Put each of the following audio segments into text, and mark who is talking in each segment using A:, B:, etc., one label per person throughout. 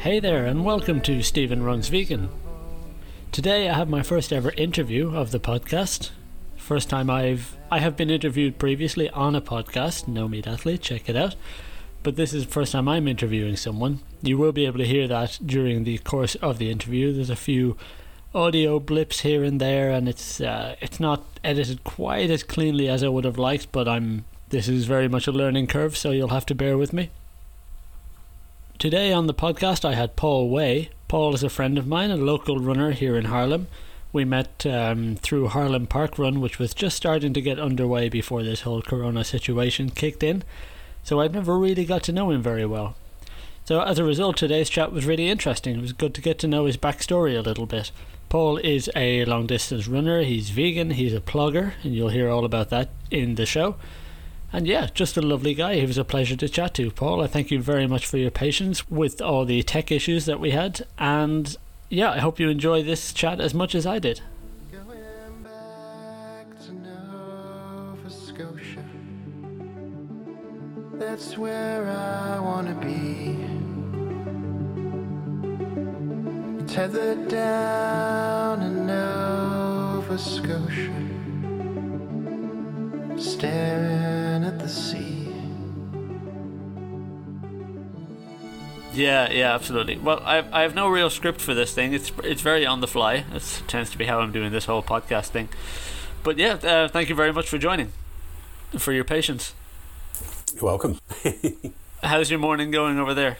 A: Hey there, and welcome to Stephen Runs Vegan. Today I have my first ever interview of the podcast. First time I've I have been interviewed previously on a podcast, No Meat Athlete, check it out. But this is the first time I'm interviewing someone. You will be able to hear that during the course of the interview. There's a few audio blips here and there, and it's uh, it's not edited quite as cleanly as I would have liked. But I'm this is very much a learning curve, so you'll have to bear with me. Today on the podcast, I had Paul Waye. Paul is a friend of mine, a local runner here in Haarlem. We met um, through Haarlem Park Run, which was just starting to get underway before this whole corona situation kicked in. So I'd never really got to know him very well. So as a result, today's chat was really interesting. It was good to get to know his backstory a little bit. Paul is a long distance runner, he's vegan, he's a plogger, and you'll hear all about that in the show. And yeah, just a lovely guy. He was a pleasure to chat to. Paul, I thank you very much for your patience with all the tech issues that we had. And yeah, I hope you enjoy this chat as much as I did.
B: Going back to Nova Scotia. That's where I wanna be. Tethered down in Nova Scotia. Staring sea.
A: Yeah, yeah, absolutely. Well, I I have no real script for this thing. It's it's very on the fly. It tends to be how I'm doing this whole podcast thing. But yeah, uh, thank you very much for joining, for your patience.
C: You're welcome.
A: How's your morning going over there?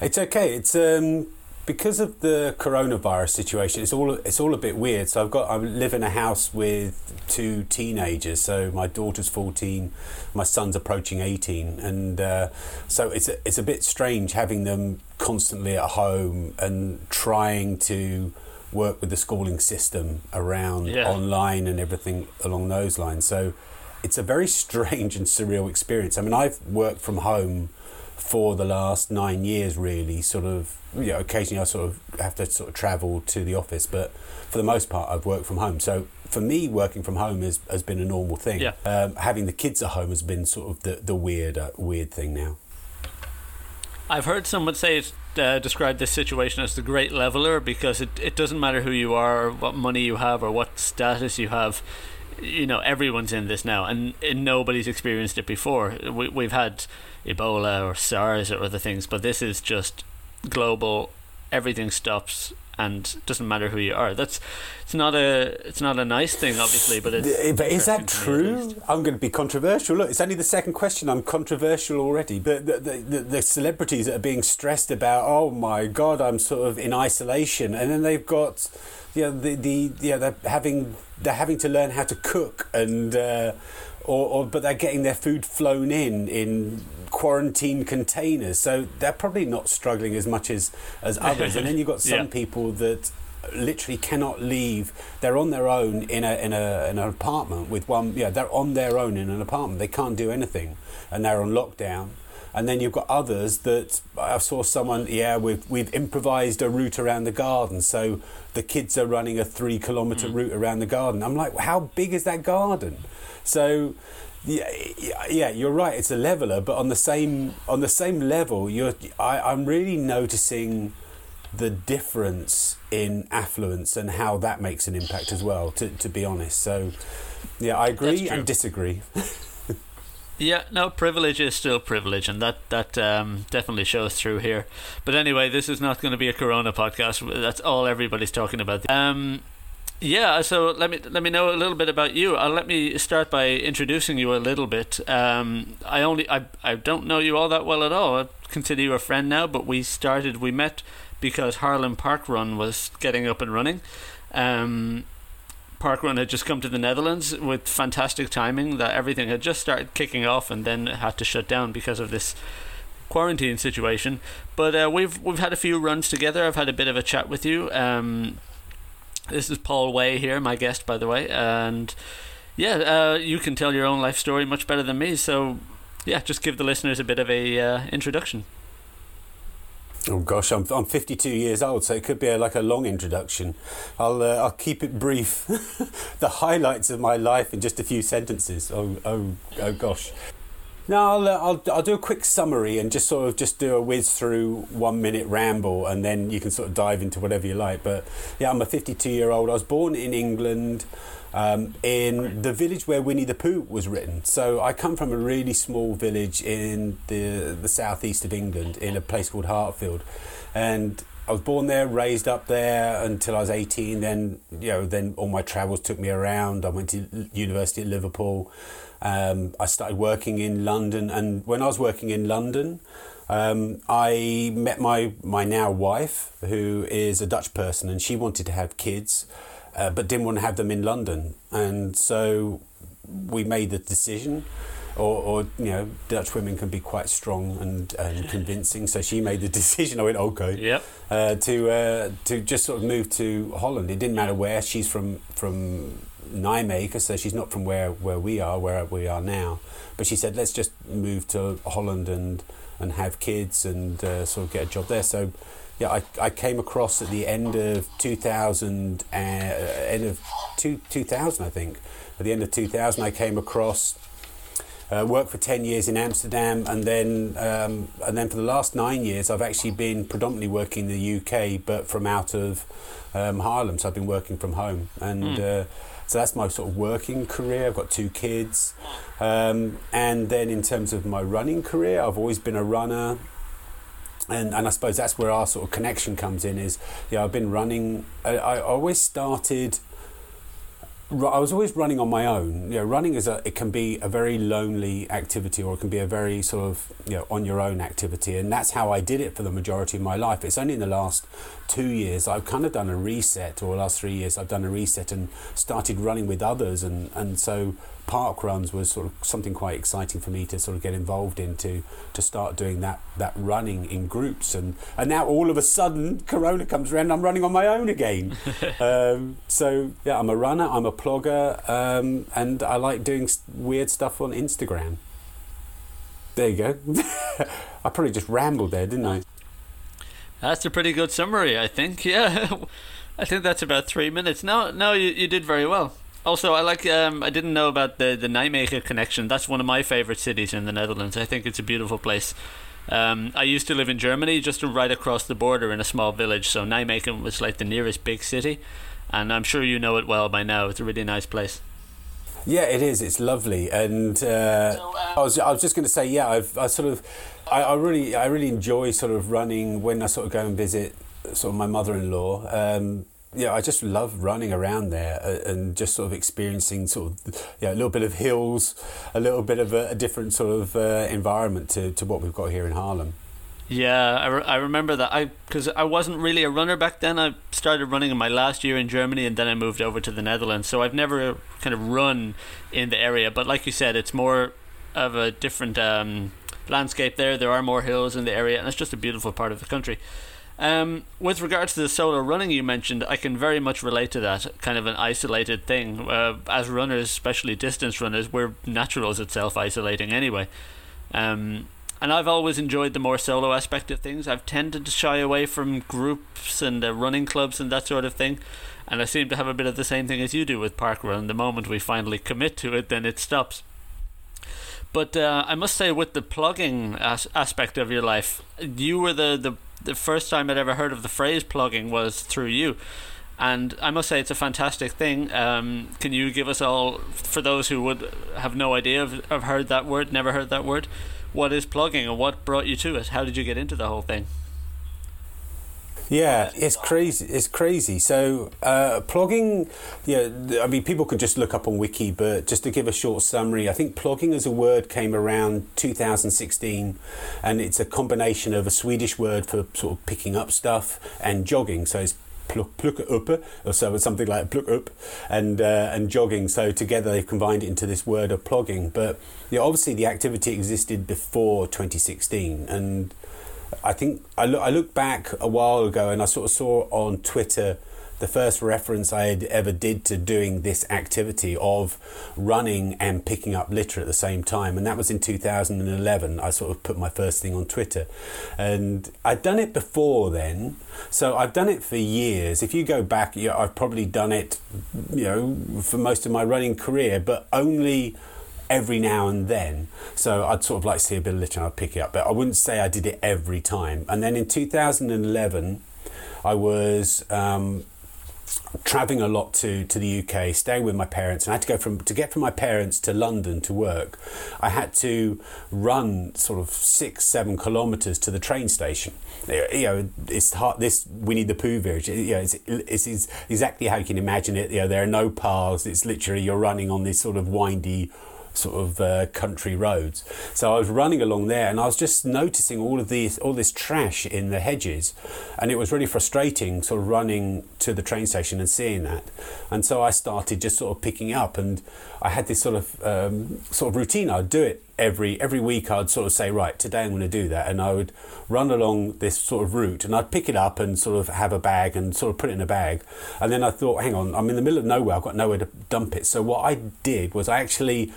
C: it's okay. It's um, because of the coronavirus situation. It's all it's all a bit weird. So I've got I live in a house with two teenagers. So my daughter's fourteen, my son's approaching eighteen, and uh, so it's a, it's a bit strange having them constantly at home and trying to work with the schooling system around
A: Yeah.
C: online and everything along those lines. So it's a very strange and surreal experience. I mean, I've worked from home for the last nine years, really. Sort of, you know, occasionally I sort of have to sort of travel to the office, but for the most part, I've worked from home. So for me, working from home has, has been a normal thing.
A: Yeah.
C: Um, having the kids at home has been sort of the, the weird, uh, weird thing now.
A: I've heard someone say it, uh, describe this situation as the great leveler because it, it doesn't matter who you are, what money you have, or what status you have. You know, everyone's in this now, and, and nobody's experienced it before. We, we've had Ebola or SARS or other things, but this is just global. Everything stops, and doesn't matter who you are. That's it's not a it's not a nice thing, obviously, but it's.
C: But is that
A: interesting to me at least.
C: true? I'm going to be controversial. Look, it's only the second question. I'm controversial already. But the, the, the, the celebrities that are being stressed about, oh my God, I'm sort of in isolation, and then they've got, you know, the the yeah, they're having they're having to learn how to cook and. Uh, or, or, but they're getting their food flown in in quarantine containers, so they're probably not struggling as much as as others. and then you've got some
A: Yeah.
C: people that literally cannot leave. They're on their own in a in a in an apartment with one. Yeah, they're on their own in an apartment. They can't do anything, and they're on lockdown. And then you've got others that I saw someone. Yeah, we've we've improvised a route around the garden, so the kids are running a three kilometre mm. route around the garden. I'm like, how big is that garden? So. Yeah, yeah, you're right. It's a leveler, but on the same on the same level, you're. I, I'm really noticing the difference in affluence and how that makes an impact as well. To, to be honest, so yeah, I agree and disagree.
A: Yeah, no, privilege is still privilege, and that that um, definitely shows through here. But anyway, this is not going to be a Corona podcast. That's all everybody's talking about. Um, yeah, so let me let me know a little bit about you. Uh, let me start by introducing you a little bit. Um, I only I I don't know you all that well at all. I consider you a friend now, but we started we met because Haarlem Park Run was getting up and running. Um, Parkrun had just come to the Netherlands with fantastic timing. That everything had just started kicking off, and then had to shut down because of this quarantine situation. But uh, we've we've had a few runs together. I've had a bit of a chat with you. Um, this is Paul Waye here, my guest, by the way, and yeah, uh, you can tell your own life story much better than me. So yeah, just give the listeners a bit of a uh, introduction.
C: Oh gosh, I'm I'm 52 years old, so it could be a, like a long introduction. I'll uh, I'll keep it brief. the highlights of my life in just a few sentences. Oh oh oh gosh. No, I'll, uh, I'll I'll do a quick summary and just sort of just do a whiz through one minute ramble, and then you can sort of dive into whatever you like. But yeah, I'm a 52 year old. I was born in England. Um, in the village where Winnie the Pooh was written. So I come from a really small village in the the southeast of England, in a place called Hartfield, and I was born there, raised up there until I was 18. Then, you know, then all my travels took me around. I went to University at Liverpool. Um, I started working in London, and when I was working in London, um, I met my my now wife, who is a Dutch person, and she wanted to have kids, uh, but didn't want to have them in London, and so we made the decision or, or you know, Dutch women can be quite strong and, and convincing. So she made the decision. I went, okay,
A: Yep.
C: uh, to uh, to just sort of move to Holland. It didn't matter where. She's from from Nijmegen, so she's not from where, where we are, where we are now. But she said, let's just move to Holland and and have kids and uh, sort of get a job there. So. Yeah, I, I came across at the end of 2000, uh, end of two, 2000, I think. At the end of 2000, I came across uh, worked for 10 years in Amsterdam and then um, and then for the last nine years I've actually been predominantly working in the UK but from out of um, Haarlem. So I've been working from home. And uh, so that's my sort of working career. I've got two kids. Um, and then in terms of my running career I've always been a runner and, and I suppose that's where our sort of connection comes in is yeah I've been running I, I always started I was always running on my own. You know, running is a it can be a very lonely activity, or it can be a very sort of you know on your own activity, and that's how I did it for the majority of my life. It's only in the last two years I've kind of done a reset, or the last three years I've done a reset and started running with others, and and so park runs was sort of something quite exciting for me to sort of get involved in to to start doing that that running in groups and and now all of a sudden corona comes around I'm running on my own again um, so yeah I'm a runner I'm a plogger um, and I like doing weird stuff on Instagram there you go I probably just rambled there didn't I
A: That's a pretty good summary, I think. Yeah, I think that's about three minutes. No, no, you, you did very well. Also, I like. Um, I didn't know about the the Nijmegen connection. That's one of my favorite cities in the Netherlands. I think it's a beautiful place. Um, I used to live in Germany, just right across the border in a small village. So Nijmegen was like the nearest big city, and I'm sure you know it well by now. It's a really nice place.
C: Yeah, it is. It's lovely, and uh, I was I was just going to say, yeah, I've I sort of I, I really I really enjoy sort of running when I sort of go and visit sort of my mother-in-law. Um, yeah, I just love running around there uh, and just sort of experiencing sort of yeah a little bit of hills, a little bit of a, a different sort of uh, environment to, to what we've got here in Haarlem.
A: Yeah, I, re- I remember that. I because I wasn't really a runner back then. I started running in my last year in Germany, and then I moved over to the Netherlands. So I've never kind of run in the area. But like you said, it's more of a different um, landscape there. There are more hills in the area, and it's just a beautiful part of the country. Um, with regards to the solo running you mentioned, I can very much relate to that kind of an isolated thing. Uh, as runners, especially distance runners, we're natural as itself isolating anyway. Um, and I've always enjoyed the more solo aspect of things. I've tended to shy away from groups and uh, running clubs and that sort of thing. And I seem to have a bit of the same thing as you do with parkrun. The moment we finally commit to it, then it stops. But uh, I must say, with the plogging as- aspect of your life, you were the, the the first time I'd ever heard of the phrase plogging was through you. And I must say, it's a fantastic thing. Um, can you give us all, for those who would have no idea, have, have heard that word, never heard that word, what is plogging and what brought you to it? How did you get into the whole thing?
C: Yeah, it's crazy. It's crazy. So, uh, plogging, yeah, I mean, people could just look up on Wiki, but just to give a short summary, I think plogging as a word came around 2016, and it's a combination of a Swedish word for sort of picking up stuff and jogging. So it's pluk, pluk upp, or so it's something like pluk up, and uh, and jogging. So together they've combined it into this word of plogging. But yeah, obviously the activity existed before 2016, and I think I look, I look back a while ago and I sort of saw on Twitter the first reference I had ever did to doing this activity of running and picking up litter at the same time, and that was in 2011. I sort of put my first thing on Twitter, and I'd done it before then, so I've done it for years. If you go back, you know, I've probably done it, you know, for most of my running career, but only every now and then. So I'd sort of like see a bit of litter and I'd pick it up, but I wouldn't say I did it every time. And then in 2011, I was um, traveling a lot to, to the UK, staying with my parents, and I had to go from to get from my parents to London to work. I had to run sort of six, seven kilometres to the train station. You know, it's hard. This Winnie the Pooh village. You know, it's, it's, it's exactly how you can imagine it. You know, there are no paths. It's literally you're running on this sort of windy sort of uh, country roads. So I was running along there, and I was just noticing all of these, all this trash in the hedges, and it was really frustrating, sort of running to the train station and seeing that. And so I started just sort of picking up, and I had this sort of um, sort of routine. I'd do it every every week. I'd sort of say, right, today I'm going to do that, and I would run along this sort of route, and I'd pick it up and sort of have a bag and sort of put it in a bag. And then I thought, hang on, I'm in the middle of nowhere. I've got nowhere to dump it. So what I did was I actually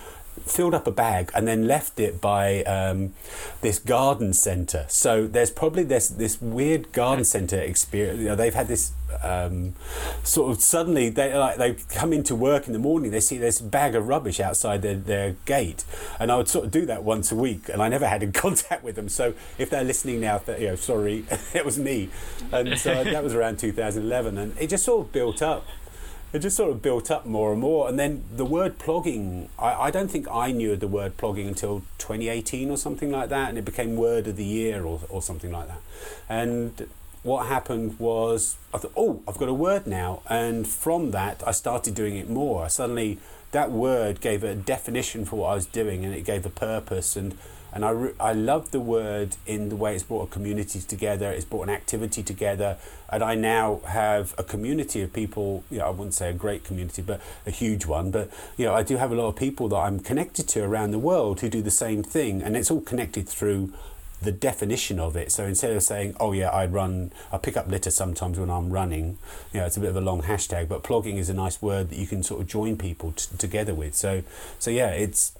C: filled up a bag and then left it by um, this garden centre. So there's probably this this weird garden centre experience. You know, they've had this um, sort of suddenly they like they come into work in the morning. They see this bag of rubbish outside their, their gate, and I would sort of do that once a week. And I never had in contact with them. So if they're listening now, you know, sorry, it was me. And so that was around 2011, and it just sort of built up it just sort of built up more and more. And then the word plogging, I, I, don't think I knew the word plogging until 2018 or something like that, and it became word of the year or, or something like that. And what happened was, I thought, oh, I've got a word now. And from that, I started doing it more. Suddenly, that word gave a definition for what I was doing and it gave a purpose. And and I, re- I love the word in the way it's brought a community together, it's brought an activity together. And I now have a community of people, you know, I wouldn't say a great community, but a huge one. But, you know, I do have a lot of people that I'm connected to around the world who do the same thing. And it's all connected through the definition of it. So instead of saying, "Oh yeah, I run, I pick up litter sometimes when I'm running," you know, it's a bit of a long hashtag. But plogging is a nice word that you can sort of join people t- together with. So, so yeah, it's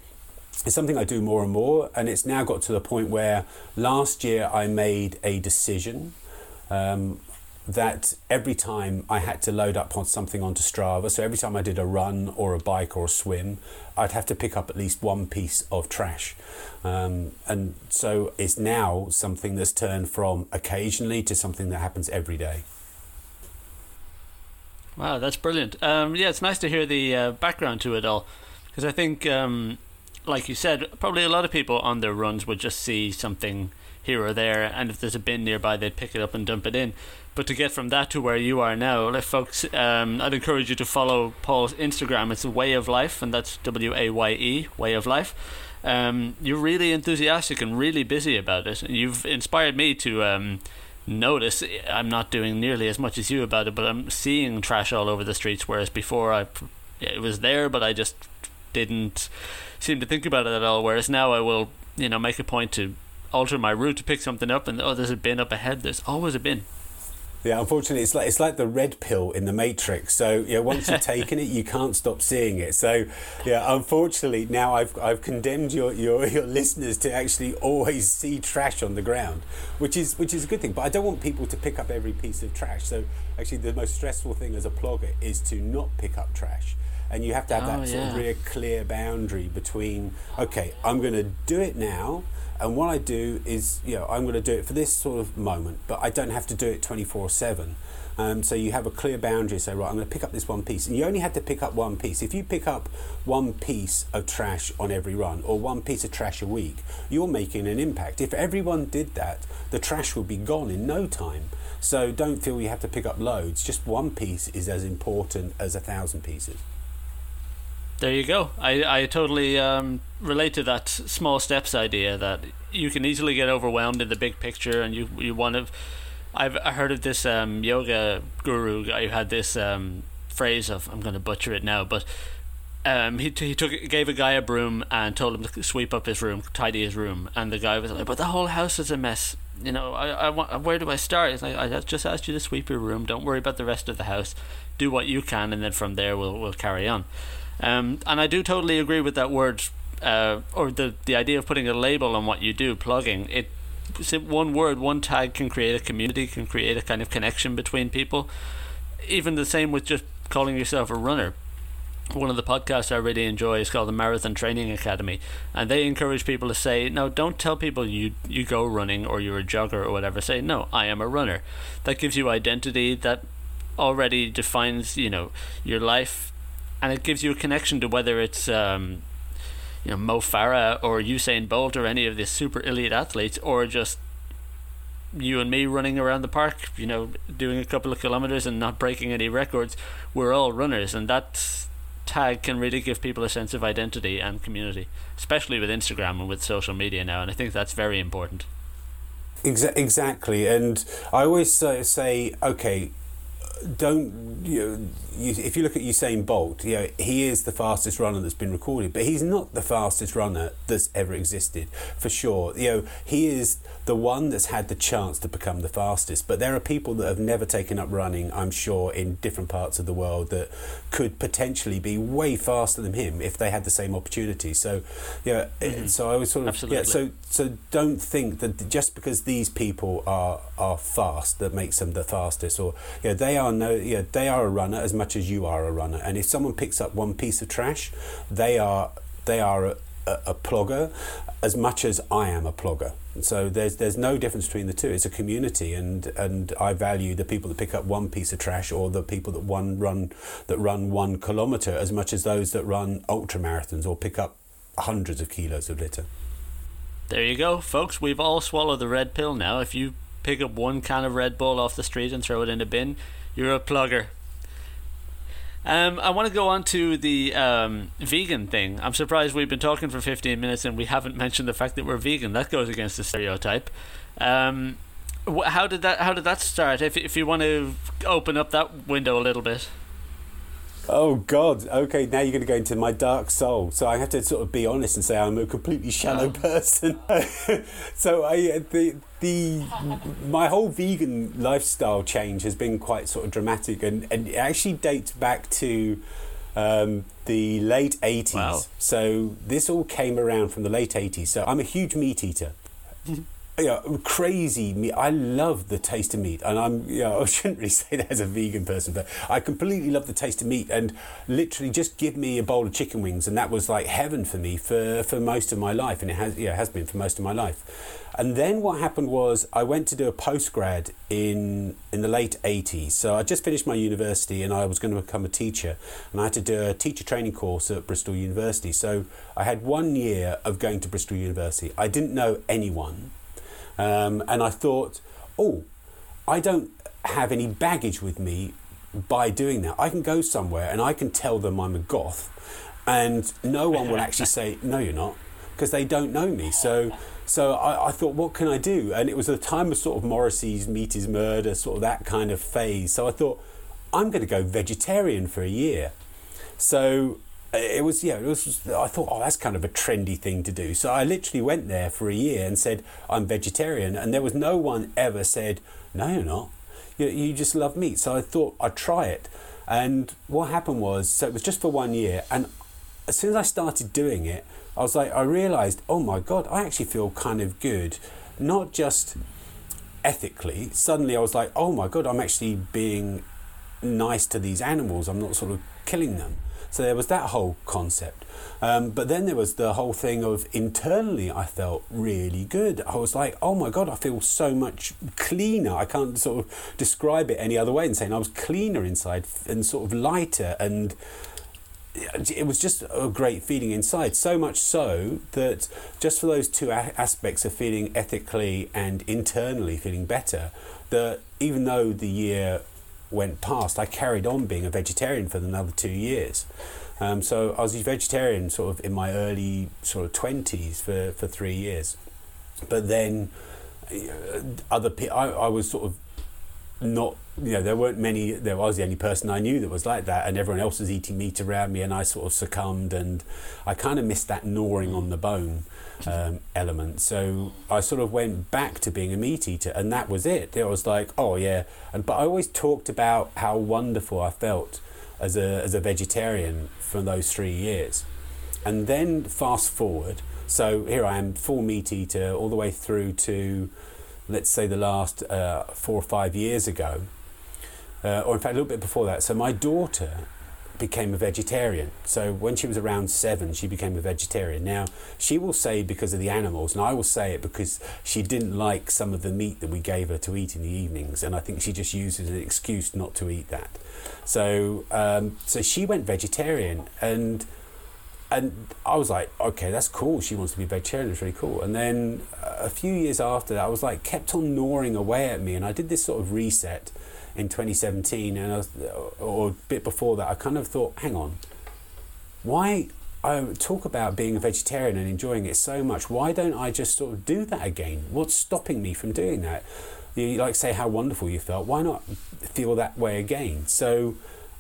C: it's something I do more and more, and it's now got to the point where last year I made a decision um, that every time I had to load up on something onto Strava, so every time I did a run or a bike or a swim, I'd have to pick up at least one piece of trash. Um, and so it's now something that's turned from occasionally to something that happens every day.
A: Wow, that's brilliant. Um, yeah, it's nice to hear the uh, background to it all because I think um, like you said, probably a lot of people on their runs would just see something here or there, and if there's a bin nearby, they'd pick it up and dump it in. But to get from that to where you are now, like folks, um, I'd encourage you to follow Paul's Instagram. It's Waye of Life, and that's W A Y E, Waye of Life. Um, you're really enthusiastic and really busy about it. And you've inspired me to um, notice. I'm not doing nearly as much as you about it, but I'm seeing trash all over the streets, whereas before I, it was there, but I just didn't seem to think about it at all. Whereas now I will, you know, make a point to alter my route to pick something up, and oh, there's a bin up ahead. There's always a bin.
C: Yeah, unfortunately, it's like it's like the red pill in the Matrix. So yeah, once you've taken it, you can't stop seeing it. So yeah, unfortunately, now I've I've condemned your, your your listeners to actually always see trash on the ground, which is which is a good thing. But I don't want people to pick up every piece of trash. So actually, the most stressful thing as a plogger is to not pick up trash and you have to have
A: Oh,
C: that sort of
A: yeah.
C: real clear boundary between okay i'm going to do it now and what i do is you know i'm going to do it for this sort of moment but i don't have to do it 24 7 um, so you have a clear boundary say right i'm going to pick up this one piece. And you only have to pick up one piece. If you pick up one piece of trash on every run or one piece of trash a week you're making an impact. If everyone did that the trash would be gone in no time. So don't feel you have to pick up loads. Just one piece is as important as a thousand pieces
A: There you go. I, I totally um, relate to that small steps idea that you can easily get overwhelmed in the big picture and you, you want to. I've I heard of this um, yoga guru who had this um, phrase of, I'm going to butcher it now, but um, he, he took gave a guy a broom and told him to sweep up his room, tidy his room, and the guy was like, "But the whole house is a mess. You know, I, I want, where do I start?" He's like, "I just asked you to sweep your room. Don't worry about the rest of the house. Do what you can, and then from there we'll we'll carry on." Um, and I do totally agree with that word, uh, or the the idea of putting a label on what you do, plogging it. One word, one tag can create a community, can create a kind of connection between people. Even the same with just calling yourself a runner one of the podcasts I really enjoy is called the Marathon Training Academy, and they encourage people to say, "No, don't tell people you you go running or you're a jogger or whatever. Say, no, I am a runner." That gives you identity. That already defines you know your life, and it gives you a connection to whether it's um, you know Mo Farah or Usain Bolt or any of the super elite athletes, or just you and me running around the park, you know, doing a couple of kilometers and not breaking any records. We're all runners, and that tag can really give people a sense of identity and community, especially with Instagram and with social media now. And I think that's very important.
C: Exa- exactly, and I always say okay, don't you, know, you, if you look at Usain Bolt, you know, he is the fastest runner that's been recorded, but he's not the fastest runner that's ever existed for sure. You know, he is the one that's had the chance to become the fastest. But there are people that have never taken up running, I'm sure, in different parts of the world that could potentially be way faster than him if they had the same opportunity. So, yeah, mm-hmm. so I was sort of
A: Absolutely.
C: yeah. So so don't think that just because these people are are fast that makes them the fastest, or yeah, they are no yeah they are a runner as much as you are a runner. And if someone picks up one piece of trash, they are they are a, a, a plogger as much as I am a plogger. So there's there's no difference between the two. It's a community, and and I value the people that pick up one piece of trash or the people that one run that run one kilometre as much as those that run ultra marathons or pick up hundreds of kilos of litter.
A: There you go, folks. We've all swallowed the red pill now. If you pick up one can of Red Bull off the street and throw it in a bin, you're a plogger. Um, I want to go on to the um, vegan thing. I'm surprised we've been talking for 15 minutes and we haven't mentioned the fact that we're vegan. That goes against the stereotype. Um, wh- how did that How did that start? If if you want to open up that window a little bit.
C: Oh God! Okay, now you're going to go into my dark soul. So I have to sort of be honest and say I'm a completely shallow oh. person. so I the the my whole vegan lifestyle change has been quite sort of dramatic, and, and it actually dates back to um, the late 80s.
A: Wow.
C: So this all came around from the late 80s. So I'm a huge meat eater. yeah, crazy meat. I love the taste of meat, and I'm you know, I shouldn't really say that as a vegan person, but I completely love the taste of meat. And literally, just give me a bowl of chicken wings, and that was like heaven for me for, for most of my life, and it has yeah has been for most of my life. And then what happened was I went to do a postgrad in in the late 80s. So I just finished my university, and I was going to become a teacher, and I had to do a teacher training course at Bristol University. So I had one year of going to Bristol University. I didn't know anyone. Um, and I thought, oh, I don't have any baggage with me by doing that. I can go somewhere and I can tell them I'm a goth, and no one will actually say, no, you're not, because they don't know me. So, so I, I, thought, what can I do? And it was the time of sort of Morrissey's Meat is Murder, sort of that kind of phase. So I thought, I'm going to go vegetarian for a year. So it was yeah it was i thought oh that's kind of a trendy thing to do. So i literally went there for a year and said i'm vegetarian. And there was no one ever said no you're not. You, you just love meat. So i thought i'd try it. And what happened was so it was just for one year. And as soon as i started doing it i was like i realized oh my god i actually feel kind of good. Not just ethically. Suddenly i was like oh my god i'm actually being nice to these animals. I'm not sort of killing them so there was that whole concept. Um, but then there was the whole thing of internally, I felt really good. I was like, oh my God, I feel so much cleaner. I can't sort of describe it any other way than saying I was cleaner inside and sort of lighter and it was just a great feeling inside. So much so that just for those two aspects of feeling ethically and internally feeling better, that even though the year went past, I carried on being a vegetarian for another two years. Um, so I was a vegetarian sort of in my early sort of twenties for, for three years, but then uh, other people, I, I was sort of not you know there weren't many there was the only person I knew that was like that and everyone else was eating meat around me and I sort of succumbed and I kind of missed that gnawing on the bone um, element. So I sort of went back to being a meat eater and that was it. It was like oh yeah. And but I always talked about how wonderful I felt as a as a vegetarian for those three years. And then fast forward. So here I am full meat eater all the way through to let's say the last uh, four or five years ago, uh, or in fact a little bit before that. So my daughter became a vegetarian. So when she was around seven, she became a vegetarian. Now she will say because of the animals, and I will say it because she didn't like some of the meat that we gave her to eat in the evenings, and I think she just used it as an excuse not to eat that. So um, so she went vegetarian, and and I was like, okay, that's cool. She wants to be vegetarian. It's really cool. And then a few years after that, I was like, kept on gnawing away at me, and I did this sort of reset in 2017, and was, or a bit before that, I kind of thought, hang on, why? I talk about being a vegetarian and enjoying it so much. Why don't I just sort of do that again? What's stopping me from doing that? You like say how wonderful you felt. Why not feel that way again? So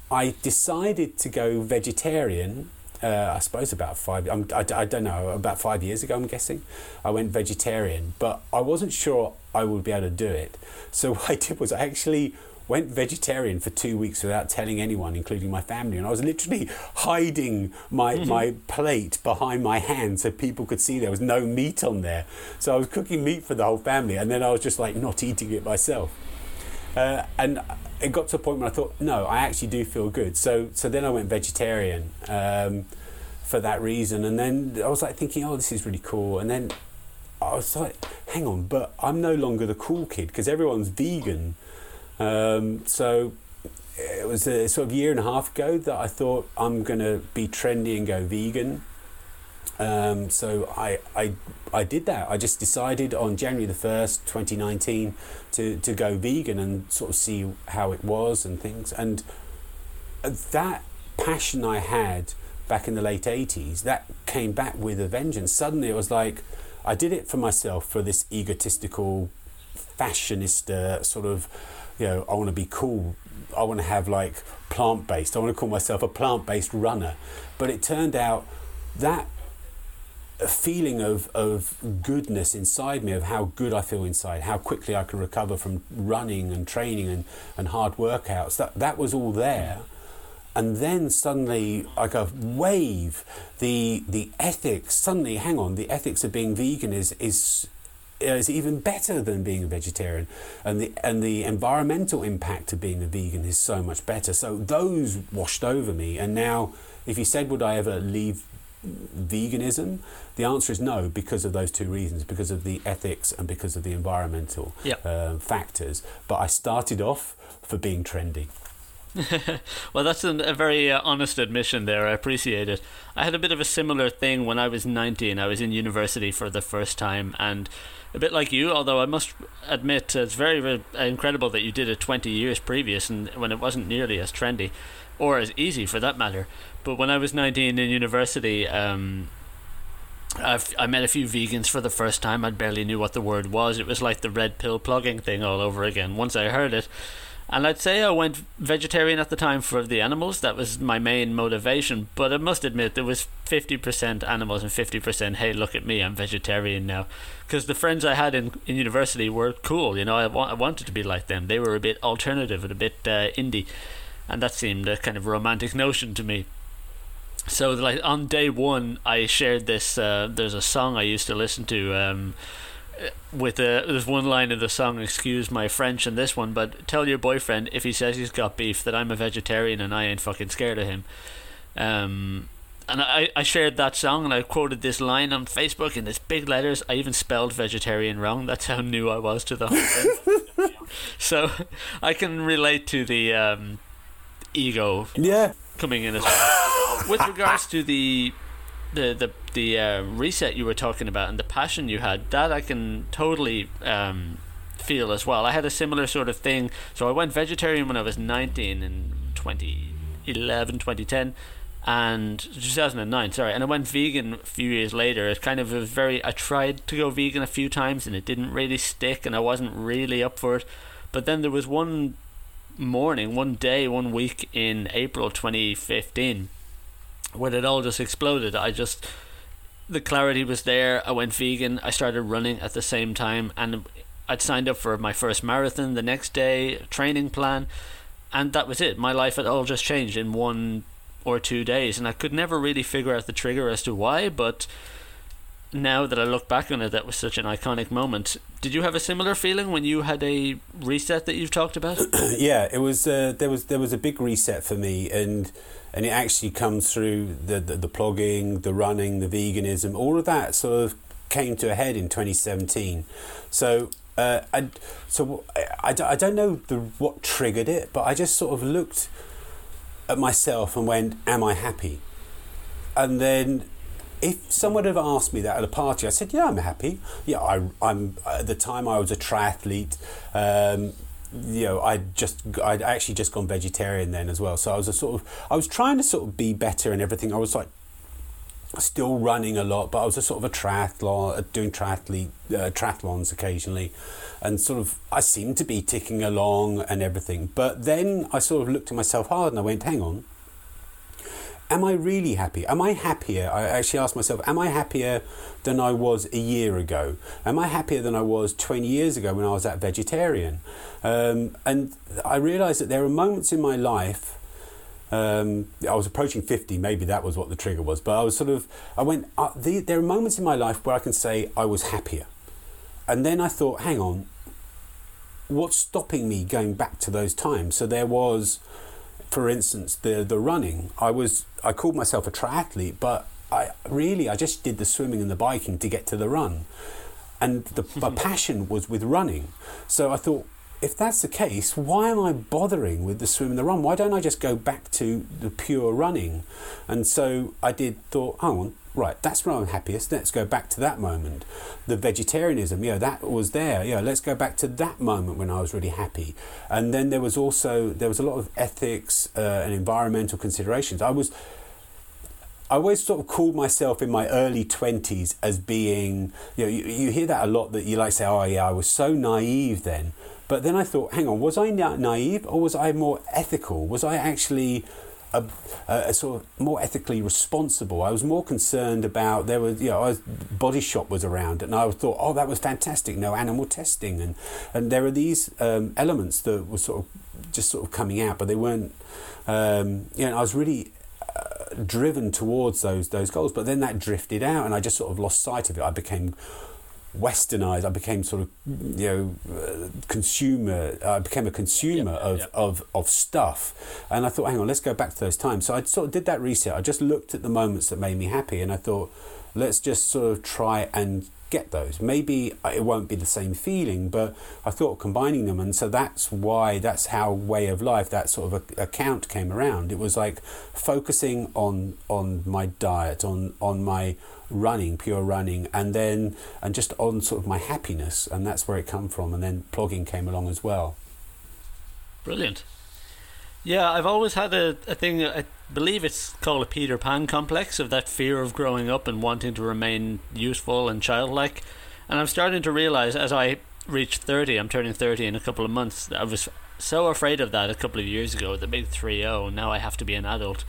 C: I decided to go vegetarian uh, I suppose about five. I'm, I, I don't know about five years ago. I'm guessing I went vegetarian, but I wasn't sure I would be able to do it. So what I did was I actually went vegetarian for two weeks without telling anyone, including my family, and I was literally hiding my
A: Mm-hmm.
C: my plate behind my hand so people could see there was no meat on there. So I was cooking meat for the whole family, and then I was just like not eating it myself. Uh, and it got to a point where I thought, no, I actually do feel good. So, so then I went vegetarian um, for that reason. And then I was like thinking, oh, this is really cool. And then I was like, hang on, but I'm no longer the cool kid because everyone's vegan. Um, so it was a sort of year and a half ago that I thought I'm going to be trendy and go vegan. Um, so I, I I did that. I just decided on January the first, 2019, to to go vegan and sort of see how it was and things. And that passion I had back in the late 80s, that came back with a vengeance. Suddenly it was like I did it for myself for this egotistical fashionista sort of, you know, I want to be cool. I want to have like plant based. I want to call myself a plant based runner. But it turned out that a feeling of, of goodness inside me, of how good I feel inside, how quickly I can recover from running and training and, and hard workouts, that, that was all there. And then suddenly, like a wave, the the ethics. Suddenly, hang on, the ethics of being vegan is is is even better than being a vegetarian, and the and the environmental impact of being a vegan is so much better. So those washed over me, and now, if you said, would I ever leave veganism? The answer is no, because of those two reasons, because of the ethics and because of the environmental
A: Yep.
C: uh, factors. But I started off for being trendy.
A: Well, that's an, a very uh, honest admission there. I appreciate it. I had a bit of a similar thing when I was 19. I was in university for the first time, and a bit like you, although I must admit it's very, very incredible that you did it 20 years previous and when it wasn't nearly as trendy or as easy for that matter. But when I was 19 in university, um, I've, I met a few vegans for the first time. I barely knew what the word was. It was like the red pill plogging thing all over again. Once I heard it, and I'd say I went vegetarian at the time for the animals. That was my main motivation. But I must admit, there was 50% animals and 50%, hey, look at me, I'm vegetarian now. Because the friends I had in, in university were cool, you know, I, wa- I wanted to be like them. They were a bit alternative and a bit uh, indie. And that seemed a kind of romantic notion to me. So, like, on day one, I shared this. Uh, there's a song I used to listen to. Um, with a there's one line in the song excuse my french in this one but tell your boyfriend if he says he's got beef that i'm a vegetarian and i ain't fucking scared of him um and I, I shared that song and I quoted this line on Facebook in this big letters. I even spelled vegetarian wrong. That's how new I was to the whole thing. so I can relate to the um, ego
C: Yeah.
A: coming in as well. With regards to the the the the uh, reset you were talking about and the passion you had, that I can totally um, feel as well. I had a similar sort of thing. So I went vegetarian when I was 19 in 2011, 2010. And 2009, sorry, and I went vegan a few years later. it's kind of a very. I tried to go vegan a few times and it didn't really stick, and I wasn't really up for it. But then there was one morning, one day, one week in April 2015 when it all just exploded. I just the clarity was there. I went vegan. I started running at the same time, and I'd signed up for my first marathon the next day, training plan, and that was it. My life had all just changed in one or two days, and I could never really figure out the trigger as to why. But now that I look back on it, that was such an iconic moment. Did you have a similar feeling when you had a reset that you've talked about?
C: yeah, it was. Uh, there was there was a big reset for me, and and it actually comes through the, the the the running, the veganism, all of that sort of came to a head in 2017. So. Uh, I, so I, I don't know the, what triggered it, but I just sort of looked at myself and went, "Am I happy?" And then if someone had asked me that at a party, I said, "Yeah, I'm happy. Yeah, I, am At the time, I was a triathlete. Um, you know, I'd just, I'd actually just gone vegetarian then as well. So I was a sort of, I was trying to sort of be better and everything. I was like still running a lot, but I was a sort of a triathlon, uh, doing triathlete, uh, triathlons occasionally, and sort of I seemed to be ticking along and everything. But then I sort of looked at myself hard and I went, "Hang on." Am I really happy? Am I happier? I actually asked myself, am I happier than I was a year ago? Am I happier than I was 20 years ago when I was that vegetarian? Um, and I realized that there are moments in my life um, I was approaching 50, maybe that was what the trigger was, but I was sort of, I went, uh, the, there are moments in my life where I can say I was happier. And then I thought, hang on, what's stopping me going back to those times? So there was, for instance, the, the running. I was, I called myself a triathlete, but I really, I just did the swimming and the biking to get to the run. And the, my passion was with running. So I thought, if that's the case, why am I bothering with the swim and the run? Why don't I just go back to the pure running? And so I did thought, oh, hang on, right, that's where I'm happiest. Let's go back to that moment. The vegetarianism, yeah, that was there. Yeah, let's go back to that moment when I was really happy. And then there was also there was a lot of ethics uh, and environmental considerations. I was I always sort of called myself in my early 20s as being, you know, you, you hear that a lot that you like say, oh, yeah, I was so naive then. But then I thought, hang on, was I naive or was I more ethical? Was I actually a, a, sort of more ethically responsible? I was more concerned about there was, you know, was, Body Shop was around, and I thought, oh, that was fantastic. No animal testing, and and there are these um, elements that were sort of just sort of coming out, but they weren't. Um, you know, I was really uh, driven towards those those goals, but then that drifted out, and I just sort of lost sight of it. I became westernized. I became sort of, you know, uh, consumer. I became a consumer of, of of stuff, and I thought, hang on, let's go back to those times. So I sort of did that reset. I just looked at the moments that made me happy, and I thought, let's just sort of try and get those. Maybe it won't be the same feeling, but I thought combining them, and so that's why that's how way of life that sort of account came around. It was like focusing on on my diet, on on my running, pure running, and then and just on sort of my happiness, and that's where it come from. And then plogging came along as well.
A: Brilliant. Yeah, I've always had a, a thing, I believe it's called a Peter Pan complex of that fear of growing up and wanting to remain youthful and childlike. And I'm starting to realize as I reach 30, I'm turning 30 in a couple of months, I was so afraid of that a couple of years ago, the big 3 0, now I have to be an adult.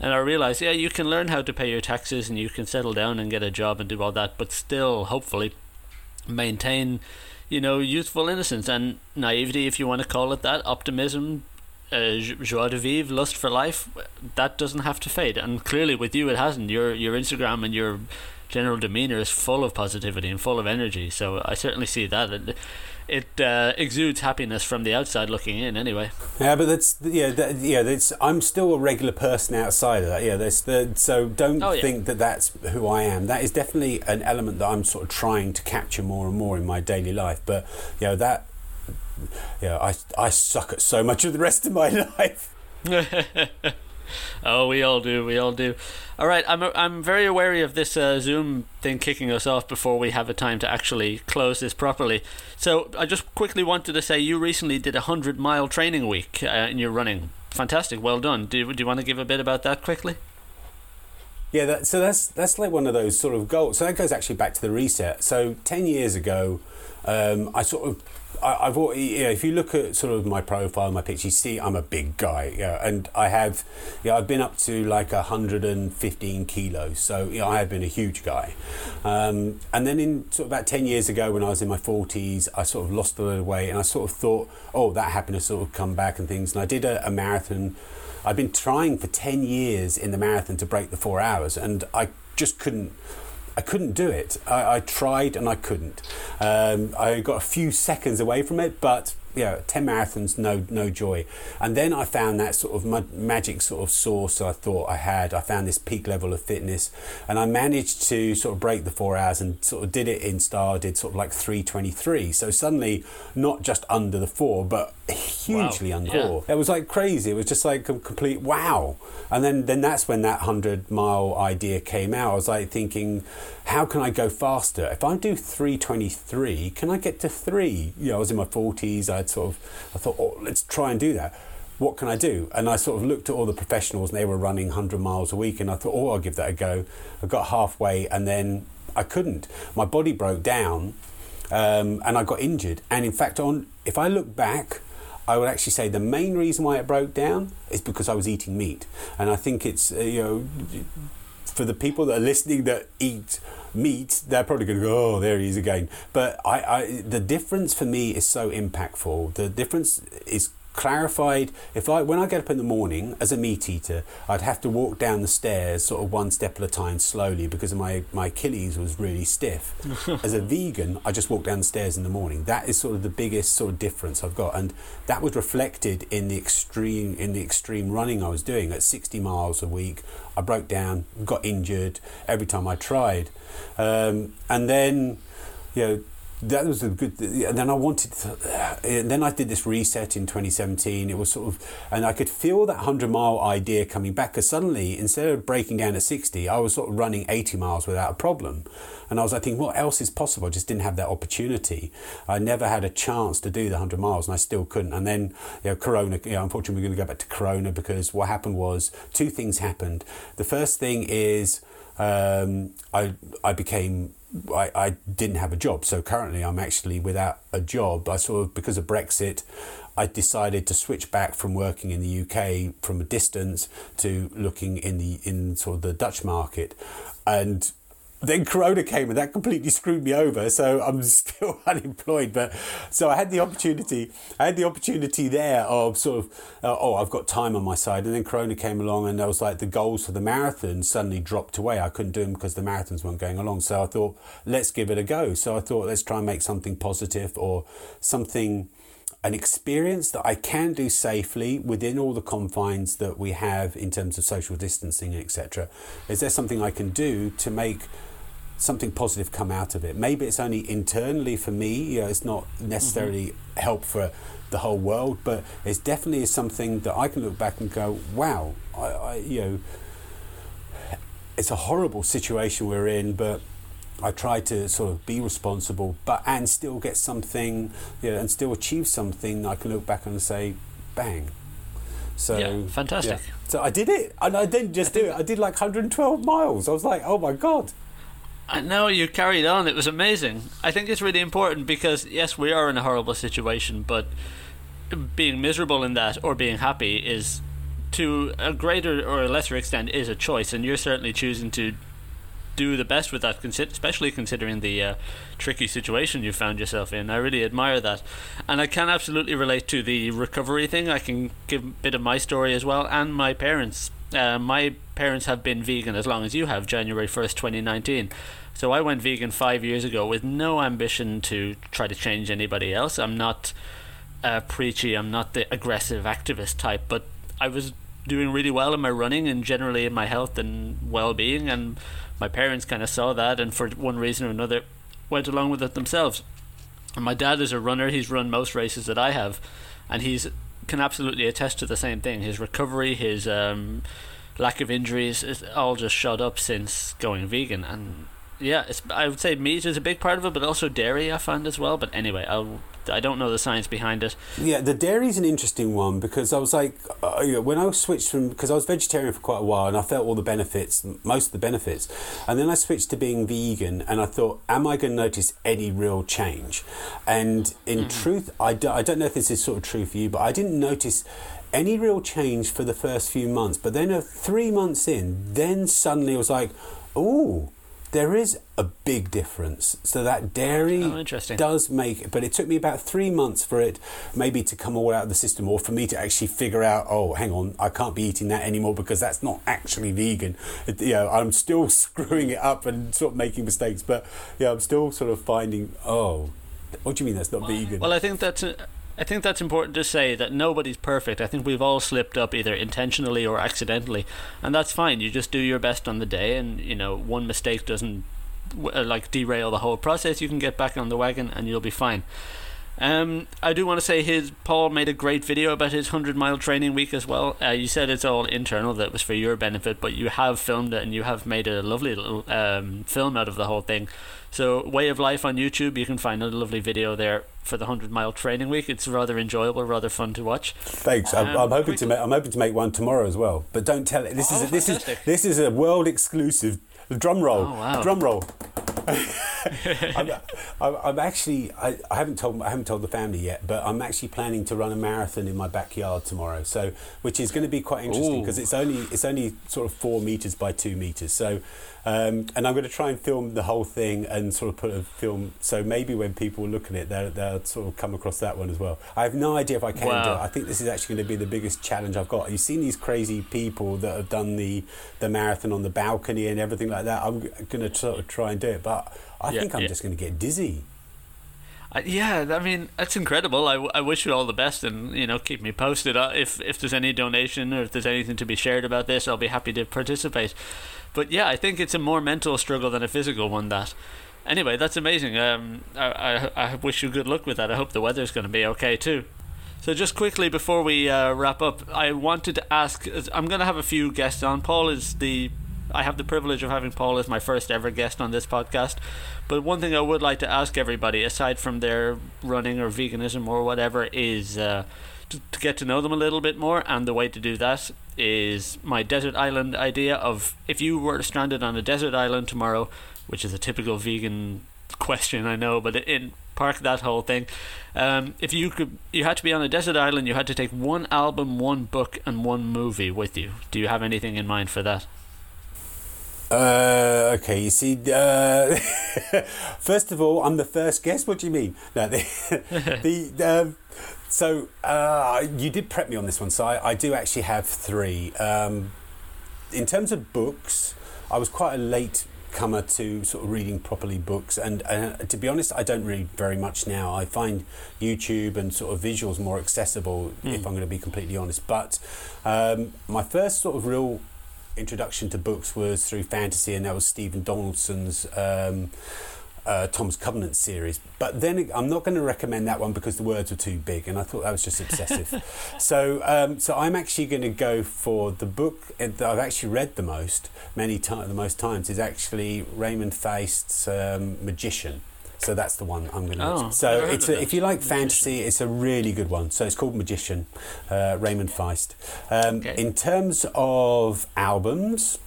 A: And I realized, yeah, you can learn how to pay your taxes and you can settle down and get a job and do all that, but still, hopefully, maintain, you know, youthful innocence and naivety, if you want to call it that, optimism, uh, joie de vivre, lust for life. That doesn't have to fade, and clearly with you, it hasn't. Your your Instagram and your general demeanor is full of positivity and full of energy. So I certainly see that it uh, exudes happiness from the outside looking in anyway
C: yeah but that's yeah that, yeah that's i'm still a regular person outside of that yeah there's the so don't oh, yeah. think that that's who i am that is definitely an element that i'm sort of trying to capture more and more in my daily life but you know that yeah i i suck at so much of the rest of my life
A: oh, we all do. We all do. All right, I'm I'm very wary of this uh, Zoom thing kicking us off before we have a time to actually close this properly. So I just quickly wanted to say you recently did a hundred mile training week uh, in your running. Fantastic, well done. Do do you want to give a bit about that quickly?
C: Yeah, that, so that's that's like one of those sort of goals. So that goes actually back to the reset. So ten years ago, um, I sort of I, have yeah, if you look at sort of my profile, my picture, you see I'm a big guy, yeah, and I have, yeah, I've been up to like 115 kilos, so yeah, I have been a huge guy. Um, and then in sort of about 10 years ago, when I was in my 40s, I sort of lost a little weight, and I sort of thought, oh, that happiness sort of come back and things. And I did a, a marathon. I've been trying for 10 years in the marathon to break the four hours, and I just couldn't I couldn't do it. I, I tried and I couldn't. Um, I got a few seconds away from it, but yeah, 10 marathons, no, no joy. And then I found that sort of ma- magic sort of source I thought I had. I found this peak level of fitness and I managed to sort of break the four hours and sort of did it in star, did sort of like 323. So suddenly not just under the four, but hugely
A: Wow,
C: under
A: yeah.
C: It was like crazy. It was just like a complete wow. And then, then that's when that 100 mile idea came out. I was like thinking, how can I go faster? If I do 323, can I get to three? You know, I was in my 40s. I'd sort of, I thought, oh, let's try and do that. What can I do? And I sort of looked at all the professionals and they were running 100 miles a week. And I thought, oh, I'll give that a go. I got halfway and then I couldn't. My body broke down um, and I got injured. And in fact, on if I look back, I would actually say the main reason why it broke down is because I was eating meat. And I think it's, uh, you know, for the people that are listening that eat meat, they're probably going to go, oh, there he is again. But I, I, the difference for me is so impactful. The difference is clarified if I when I get up in the morning as a meat eater I'd have to walk down the stairs sort of one step at a time slowly because my my Achilles was really stiff. As a vegan I just walk down the stairs in the morning. That is sort of the biggest sort of difference I've got. And that was reflected in the extreme in the extreme running I was doing at 60 miles a week. I broke down got injured every time I tried. Um, and then you know that was a good and then I wanted to, and then I did this reset in 2017 it was sort of and I could feel that 100 mile idea coming back because suddenly instead of breaking down at 60 I was sort of running 80 miles without a problem. And I was like thinking what else is possible? I just didn't have that opportunity. I never had a chance to do the 100 miles and I still couldn't. And then you know Corona you know, unfortunately we're going to go back to Corona because what happened was two things happened. The first thing is um, I I became I, I didn't have a job, so currently I'm actually without a job. I sort of because of Brexit, I decided to switch back from working in the UK from a distance to looking in the in sort of the Dutch market, and then Corona came and that completely screwed me over. So I'm still unemployed. But so I had the opportunity. I had the opportunity there of sort of uh, oh I've got time on my side. And then Corona came along and I was like the goals for the marathon suddenly dropped away. I couldn't do them because the marathons weren't going along. So I thought let's give it a go. So I thought let's try and make something positive or something an experience that I can do safely within all the confines that we have in terms of social distancing, etc. Is there something I can do to make something positive come out of it? Maybe it's only internally for me. You know, it's not necessarily mm-hmm. help for the whole world, but it's definitely something that I can look back and go, "Wow, I, I you know." It's a horrible situation we're in, but I try to sort of be responsible, but and still get something, you know, and still achieve something. I can look back and say, "Bang!" So
A: Yeah, fantastic.
C: yeah. So I did it, and I didn't just do it. I did like 112 miles. I was like, "Oh my god!"
A: I know you carried on. It was amazing. I think it's really important because yes, we are in a horrible situation, but being miserable in that or being happy is to a greater or a lesser extent is a choice, and you're certainly choosing to do the best with that, especially considering the uh, tricky situation you found yourself in. I really admire that, and I can absolutely relate to the recovery thing. I can give a bit of my story as well, and my parents. Uh, my parents have been vegan as long as you have, January first, twenty nineteen. So I went vegan five years ago with no ambition to try to change anybody else. I'm not uh, preachy. I'm not the aggressive activist type, but I was doing really well in my running and generally in my health and well-being, and my parents kind of saw that, and for one reason or another, went along with it themselves. And my dad is a runner. He's run most races that I have, and he's can absolutely attest to the same thing. His recovery, his um, lack of injuries, is all just shot up since going vegan. And yeah, it's, I would say meat is a big part of it, but also dairy I find as well. But anyway, I'll I don't know the science behind it.
C: Yeah, the dairy's an interesting one because I was like, uh, you know, when I switched from because I was vegetarian for quite a while and I felt all the benefits, most of the benefits, and then I switched to being vegan and I thought, am I going to notice any real change? And in truth, I, do, I don't know if this is sort of true for you, but I didn't notice any real change for the first few months. But then, uh, three months in, then suddenly it was like, oh there is a big difference. So that dairy
A: Oh,
C: does make, but it took me about three months for it maybe to come all out of the system, or for me to actually figure out, oh, hang on, I can't be eating that anymore because that's not actually vegan. It, you know, I'm still screwing it up and sort of making mistakes, but yeah, I'm still sort of finding, oh, what do you mean that's not vegan?
A: Well, I think that's. uh, I think that's important to say that nobody's perfect. I think we've all slipped up either intentionally or accidentally, and that's fine. You just do your best on the day, and you know one mistake doesn't uh, like derail the whole process. You can get back on the wagon, and you'll be fine. Um, I do want to say his Paul made a great video about his hundred mile training week as well. Uh, you said it's all internal, that was for your benefit, but you have filmed it and you have made a lovely little um, film out of the whole thing. So, Waye of Life on YouTube, you can find a lovely video there for the hundred mile training week. It's rather enjoyable, rather fun to watch.
C: Thanks. I'm,
A: Um,
C: I'm hoping
A: we
C: to make. I'm hoping to make one tomorrow as well. But don't tell it. This
A: Oh,
C: is a, this is this is a world exclusive. Drum roll.
A: Oh, wow.
C: Drum roll. I'm, I'm, I'm actually. I, I haven't told. I haven't told the family yet. But I'm actually planning to run a marathon in my backyard tomorrow. So, which is going to be quite interesting because it's only it's only sort of four meters by two meters. So, um, and I'm going to try and film the whole thing and sort of put a film. So maybe when people look at it, they'll, they'll sort of come across that one as well. I have no idea if I can do it. I think this is actually going to be the biggest challenge I've got. You've seen these crazy people that have done the, the marathon on the balcony and everything like that. I'm going to sort of try and do it, but I
A: Yeah,
C: think I'm
A: yeah.
C: just going to get dizzy.
A: Uh, yeah, I mean that's incredible. I, I wish you all the best, and you know keep me posted uh, if if there's any donation or if there's anything to be shared about this. I'll be happy to participate. But yeah, I think it's a more mental struggle than a physical one. That anyway, that's amazing. Um, I, I I wish you good luck with that. I hope the weather's going to be okay too. So just quickly before we uh, wrap up, I wanted to ask. I'm going to have a few guests on. Paul is the. I have the privilege of having Paul as my first ever guest on this podcast. But one thing I would like to ask everybody, aside from their running or veganism or whatever, is uh, to, to get to know them a little bit more. And the way to do that is my desert island idea of if you were stranded on a desert island tomorrow, which is a typical vegan question, I know, but in park that whole thing. Um, if you could, you had to be on a desert island. You had to take one album, one book, and one movie with you. Do you have anything in mind for that?
C: Uh, okay, you see, uh, first of all, I'm the first guest. What do you mean? No, the, the um, so uh, you did prep me on this one, so I, I do actually have three. Um, in terms of books, I was quite a late comer to sort of reading properly books, and uh, to be honest, I don't read very much now. I find YouTube and sort of visuals more accessible, if I'm going to be completely honest. But um, my first sort of real introduction to books was through fantasy, and that was Stephen Donaldson's um, uh, Thomas Covenant series. But then I'm not going to recommend that one because the words were too big, and I thought that was just excessive. so, um, so I'm actually going to go for the book that I've actually read the most, many times, the most times, is actually Raymond Feist's um, Magician. So that's the one I'm going to.
A: Oh,
C: so it's a, if you like
A: Magician.
C: fantasy, it's a really good one. So it's called Magician, uh, Raymond Feist. Um,
A: Okay.
C: In terms of albums,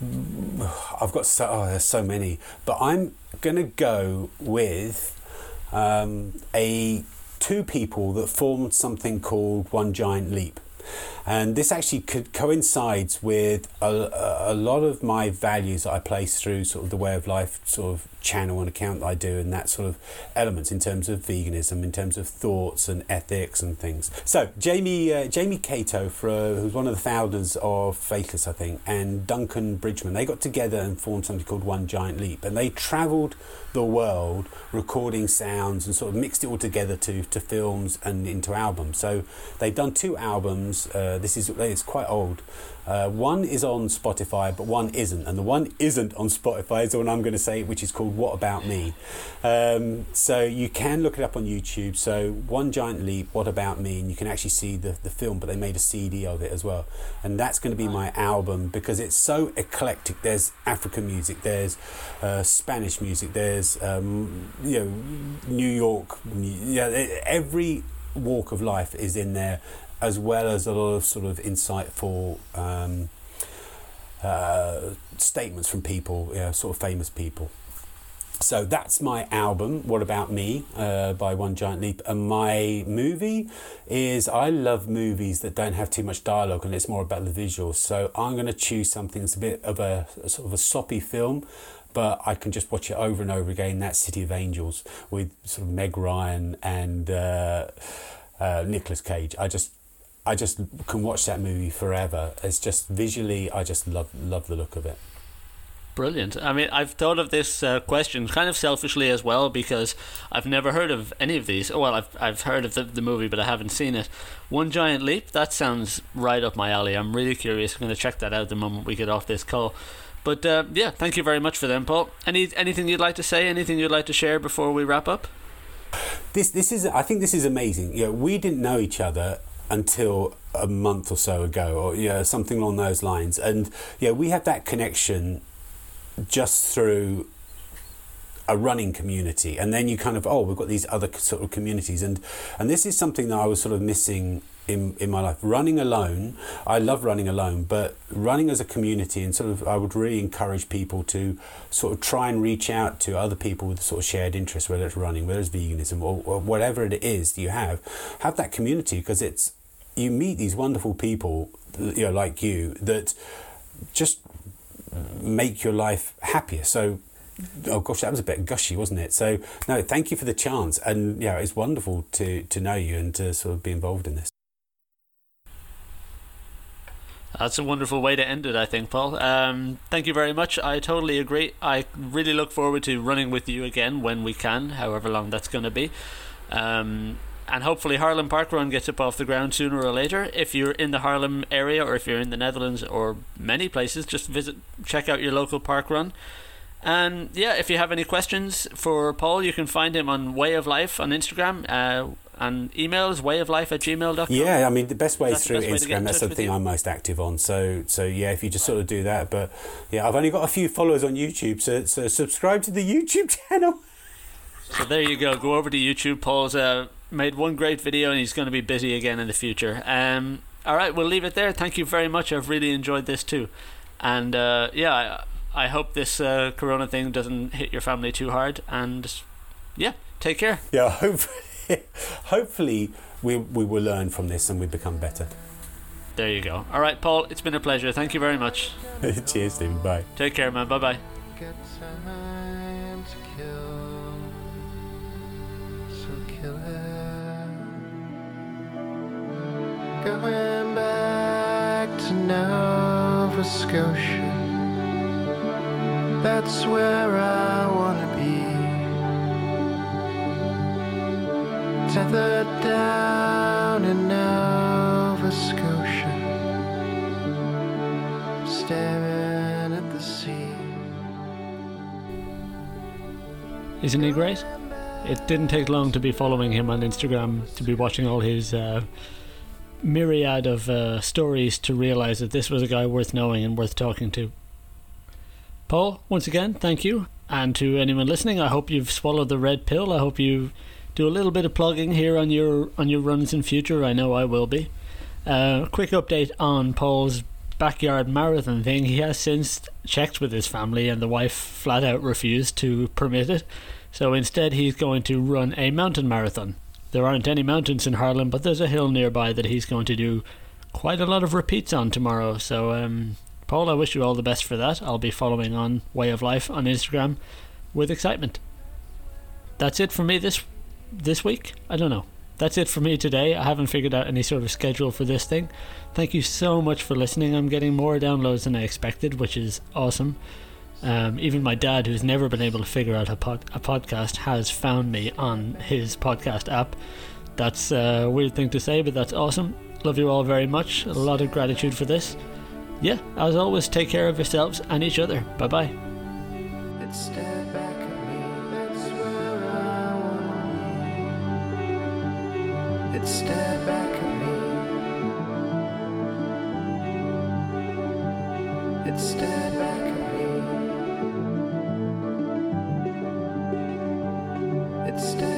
C: I've got so oh, there's so many, but I'm gonna go with um, a two people that formed something called One Giant Leap. And this actually co- coincides with a, a- a lot of my values that I place through sort of the way of life sort of channel and account that I do, and that sort of elements in terms of veganism, in terms of thoughts and ethics and things. So Jamie uh, Jamie Catto, for, uh, who's one of the founders of Faithless, I think, and Duncan Bridgeman, they got together and formed something called One Giant Leap, and they travelled the world recording sounds and sort of mixed it all together to to films and into albums. So they've done two albums. Uh, this is it's quite old. Uh, one is on Spotify, but one isn't, and the one isn't on Spotify is the one I'm going to say, which is called "What About Me." Um, so you can look it up on YouTube. So "One Giant Leap," "What About Me," and you can actually see the the film. But they made a CD of it as well, and that's going to be my album because it's so eclectic. There's African music, there's uh, Spanish music, there's um, you know New York. Yeah, every walk of life is in there, as well as a lot of sort of insightful um, uh, statements from people, you know, sort of famous people. so that's my album, What About Me, uh, by One Giant Leap. And my movie is I love movies that don't have too much dialogue and it's more about the visuals. So I'm going to choose something that's a bit of a, a sort of a soppy film, but I can just watch it over and over again. That City of Angels with sort of Meg Ryan and uh, uh, Nicolas Cage. I just I just can watch that movie forever. It's just visually, I just love love the look of it.
A: Brilliant. I mean, I've thought of this uh, question kind of selfishly as well because I've never heard of any of these. Oh, well, I've, I've heard of the, the movie, but I haven't seen it. One Giant Leap, that sounds right up my alley. I'm really curious. I'm going to check that out the moment we get off this call. But uh, yeah, thank you very much for them, Paul. Any anything you'd like to say? Anything you'd like to share before we wrap up?
C: This this is I think this is amazing. You know, we didn't know each other until a month or so ago, or yeah, something along those lines. And yeah, we had that connection just through a running community. And then you kind of oh we've got these other sort of communities. And and this is something that I was sort of missing in, in my life. Running alone I love running alone but running as a community and sort of I would really encourage people to sort of try and reach out to other people with sort of shared interests whether it's running whether it's veganism or, or whatever it is you have have that community because it's you meet these wonderful people you know like you that just make your life happier. So, oh gosh, that was a bit gushy, wasn't it? So, no, thank you for the chance, and yeah, it's wonderful to to know you and to sort of be involved in this.
A: That's a wonderful way to end it, I think, Paul. Um, thank you very much. I totally agree. I really look forward to running with you again when we can, however long that's going to be. Um, and hopefully Haarlem Park Run gets up off the ground sooner or later. If you're in the Haarlem area or if you're in the Netherlands or many places, just visit, check out your local park run. And yeah, if you have any questions for Paul, you can find him on Waye of Life on Instagram. Uh, and emails wayoflife at gmail.com.
C: Yeah, I mean, the best way is through Instagram. That's the thing I'm most active on. So, so yeah, if you just sort of do that. But yeah, I've only got a few followers on YouTube. So, so subscribe to the YouTube channel.
A: So there you go. Go over to YouTube. Paul's uh, made one great video and he's going to be busy again in the future. Um, all right, we'll leave it there. Thank you very much. I've really enjoyed this too. And uh, yeah, I, I, hope this uh, corona thing doesn't hit your family too hard. And yeah, take care.
C: Yeah, hopefully, hopefully we, we will learn from this and we become better.
A: There you go. All right, Paul, it's been a pleasure. Thank you very much.
C: Cheers, Stephen. Bye.
A: Take care, man. Bye bye.
B: Going back to Nova Scotia. That's where I wanna be. Tethered down in Nova Scotia. Staring at the sea.
A: Isn't he great? It didn't take long to be following him on Instagram, to be watching all his uh, myriad of uh, stories to realize that this was a guy worth knowing and worth talking to. Paul, once again, thank you. And to anyone listening, I hope you've swallowed the red pill. I hope you do a little bit of plogging here on your on your runs in future. I know I will be. Uh, quick update on Paul's backyard marathon thing. He has since checked with his family, and the wife flat out refused to permit it. So instead, he's going to run a mountain marathon. There aren't any mountains in Haarlem, but there's a hill nearby that he's going to do quite a lot of repeats on tomorrow. So, um, Paul, I wish you all the best for that. I'll be following on Waye of Life on Instagram with excitement. That's it for me this this week. I don't know. That's it for me today. I haven't figured out any sort of schedule for this thing. Thank you so much for listening. I'm getting more downloads than I expected, which is awesome. Um, even my dad, who's never been able to figure out a, pod- a podcast, has found me on his podcast app. That's a weird thing to say, but that's awesome. Love you all very much. A lot of gratitude for this. Yeah, as always, take care of yourselves and each other. Bye bye.
B: It's back at me. It's